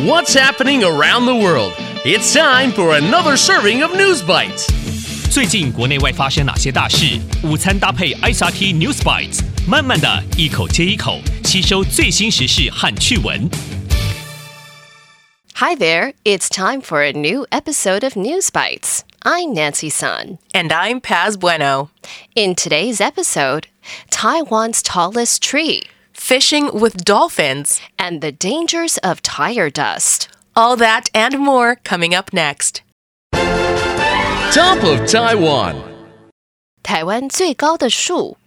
What's happening around the world? It's time for another serving of News Bites. 最近国内外发生哪些大事？午餐搭配 ICRT News Bites，慢慢的一口接一口吸收最新时事和趣闻。Hi there, it's time for a new episode of News Bites. I'm Nancy Sun. And I'm Paz Bueno. In today's episode, Taiwan's tallest tree Fishing with dolphins. and the dangers of tire dust. All that and more coming up next. Top of Taiwan. 台湾最高的树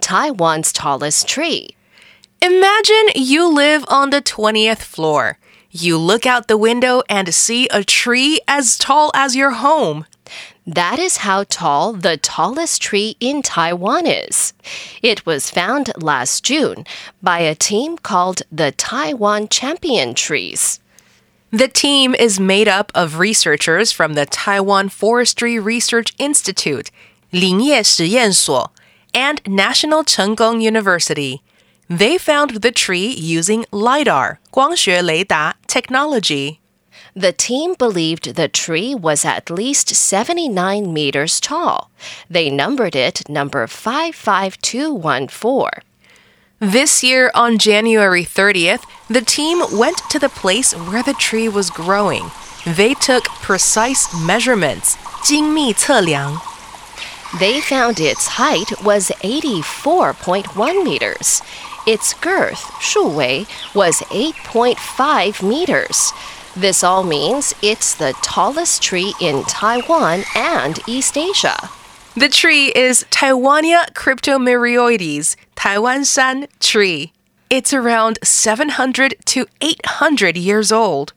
Taiwan's tallest tree. Imagine you live on the 20th floor. You look out the window and see a tree as tall as your home. That is how tall the tallest tree in Taiwan is. It was found last June by a team called the Taiwan Champion Trees. The team is made up of researchers from the Taiwan Forestry Research Institute, Lingye and National Cheng Kung University. They found the tree using LIDAR, 光学雷达 technology. The team believed the tree was at least 79 meters tall. They numbered it number 55214. This year, on January 30th, the team went to the place where the tree was growing. They took precise measurements, 精密测量. They found its height was 84.1 meters. Its girth, 树围, was 8.5 meters. This all means it's the tallest tree in Taiwan and East Asia. The tree is Taiwania cryptomerioides, Taiwan shan tree. It's around 700 to 800 years old.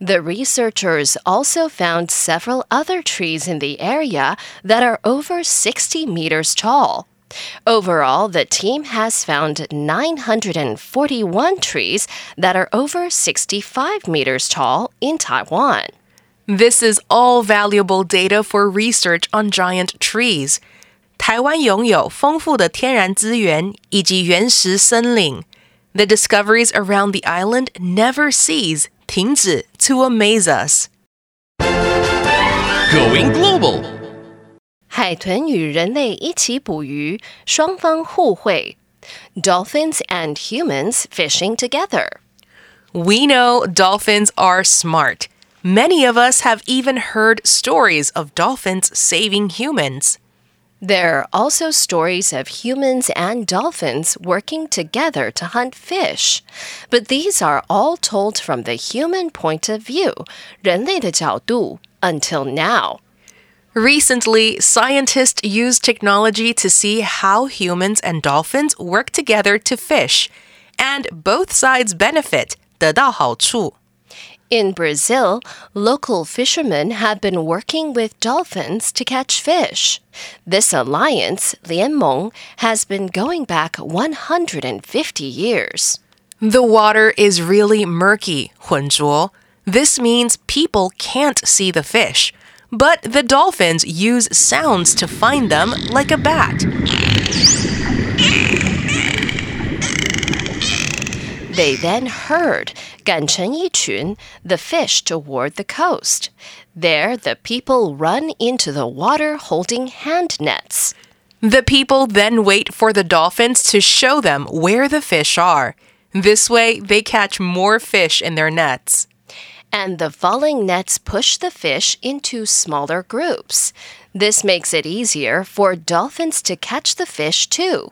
The researchers also found several other trees in the area that are over 60 meters tall. Overall, the team has found 941 trees that are over 65 meters tall in Taiwan. This is all valuable data for research on giant trees. 台湾拥有丰富的天然资源以及原始森林。The discoveries around the island never cease, 停止 to amaze us. Going global. 海豚与人类一起捕鱼，双方互惠。Dolphins and humans fishing together. We know dolphins are smart. Many of us have even heard stories of dolphins saving humans. There are also stories of humans and dolphins working together to hunt fish. But these are all told from the human point of view, 人类的角度, until now. Recently, scientists used technology to see how humans and dolphins work together to fish, and both sides benefit, 得到好处. In Brazil, local fishermen have been working with dolphins to catch fish. This alliance, Lianmeng, has been going back 150 years. The water is really murky, 浑浊. This means people can't see the fish. But the dolphins use sounds to find them like a bat. They then herd 赶成一群 the fish toward the coast. There, the people run into the water holding hand nets. The people then wait for the dolphins to show them where the fish are. This way, they catch more fish in their nets. And the falling nets push the fish into smaller groups. This makes it easier for dolphins to catch the fish too.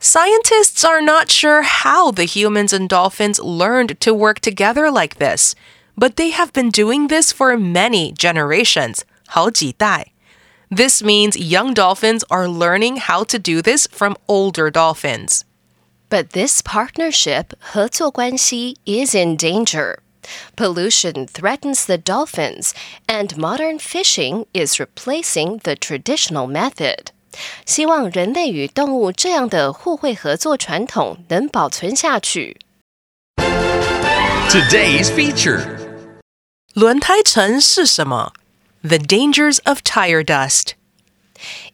Scientists are not sure how the humans and dolphins learned to work together like this, but they have been doing this for many generations. 好几代. This means young dolphins are learning how to do this from older dolphins. But this partnership, 合作关系, is in danger. Pollution threatens the dolphins, and modern fishing is replacing the traditional method. 希望人类与动物这样的互惠合作传统能保存下去。 Today's feature. 轮胎尘是什么? The dangers of tire dust.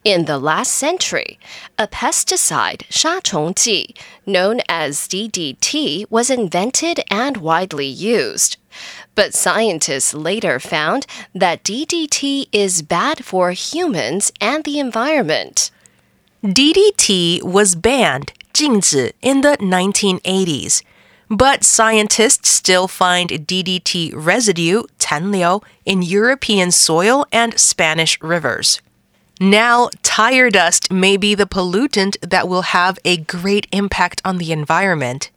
In the last century, a pesticide, 杀虫剂, known as DDT, was invented and widely used. But scientists later found that DDT is bad for humans and the environment. DDT was banned, 禁止, in the 1980s. But scientists still find DDT residue, 残留, in European soil and Spanish rivers. Now, tire dust may be the pollutant that will have a great impact on the environment.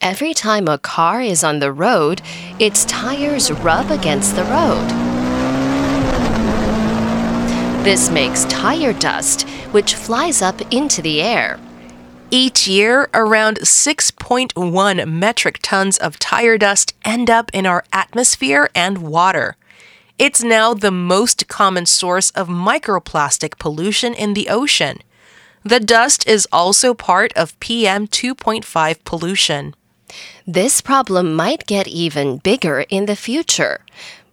Every time a car is on the road, its tires rub against the road. This makes tire dust, which flies up into the air. Each year, around 6.1 metric tons of tire dust end up in our atmosphere and water. It's now the most common source of microplastic pollution in the ocean. The dust is also part of PM 2.5 pollution. This problem might get even bigger in the future.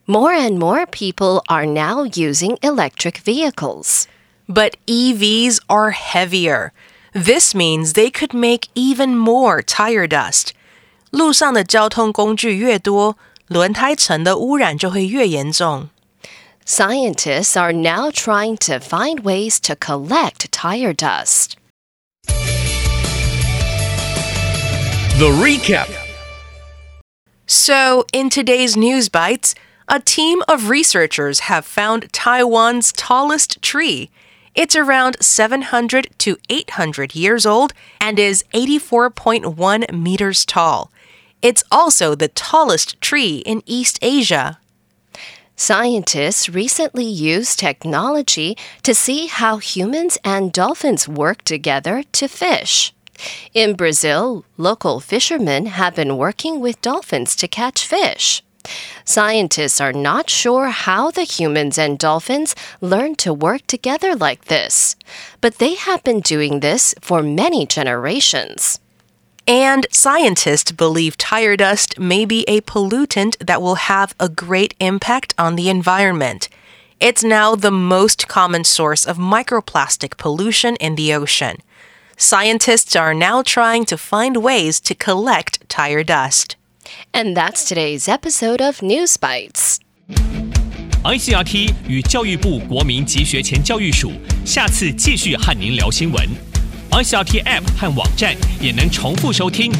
More and more people are now using electric vehicles. But EVs are heavier. This means they could make even more tire dust. 路上的交通工具越多， 轮胎层的污染就会越严重。Scientists are now trying to find ways to collect tire dust. The recap. So, in today's News Bites, a team of researchers have found Taiwan's tallest tree. It's around 700 to 800 years old and is 84.1 meters tall. It's also the tallest tree in East Asia. Scientists recently used technology to see how humans and dolphins work together to fish. In Brazil, local fishermen have been working with dolphins to catch fish. Scientists are not sure how the humans and dolphins learn to work together like this, but they have been doing this for many generations. And scientists believe tire dust may be a pollutant that will have a great impact on the environment. It's now the most common source of microplastic pollution in the ocean. Scientists are now trying to find ways to collect tire dust. And that's today's episode of News Bites. ICRT 与教育部国民及学前教育署下次继续和您聊新闻。 ICRT App 和网站也能重复收听。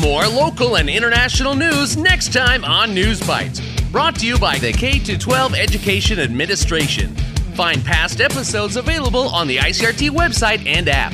More local and international news next time on News Bites. Brought to you by the K 12 Education Administration. Find past episodes available on the ICRT website and app.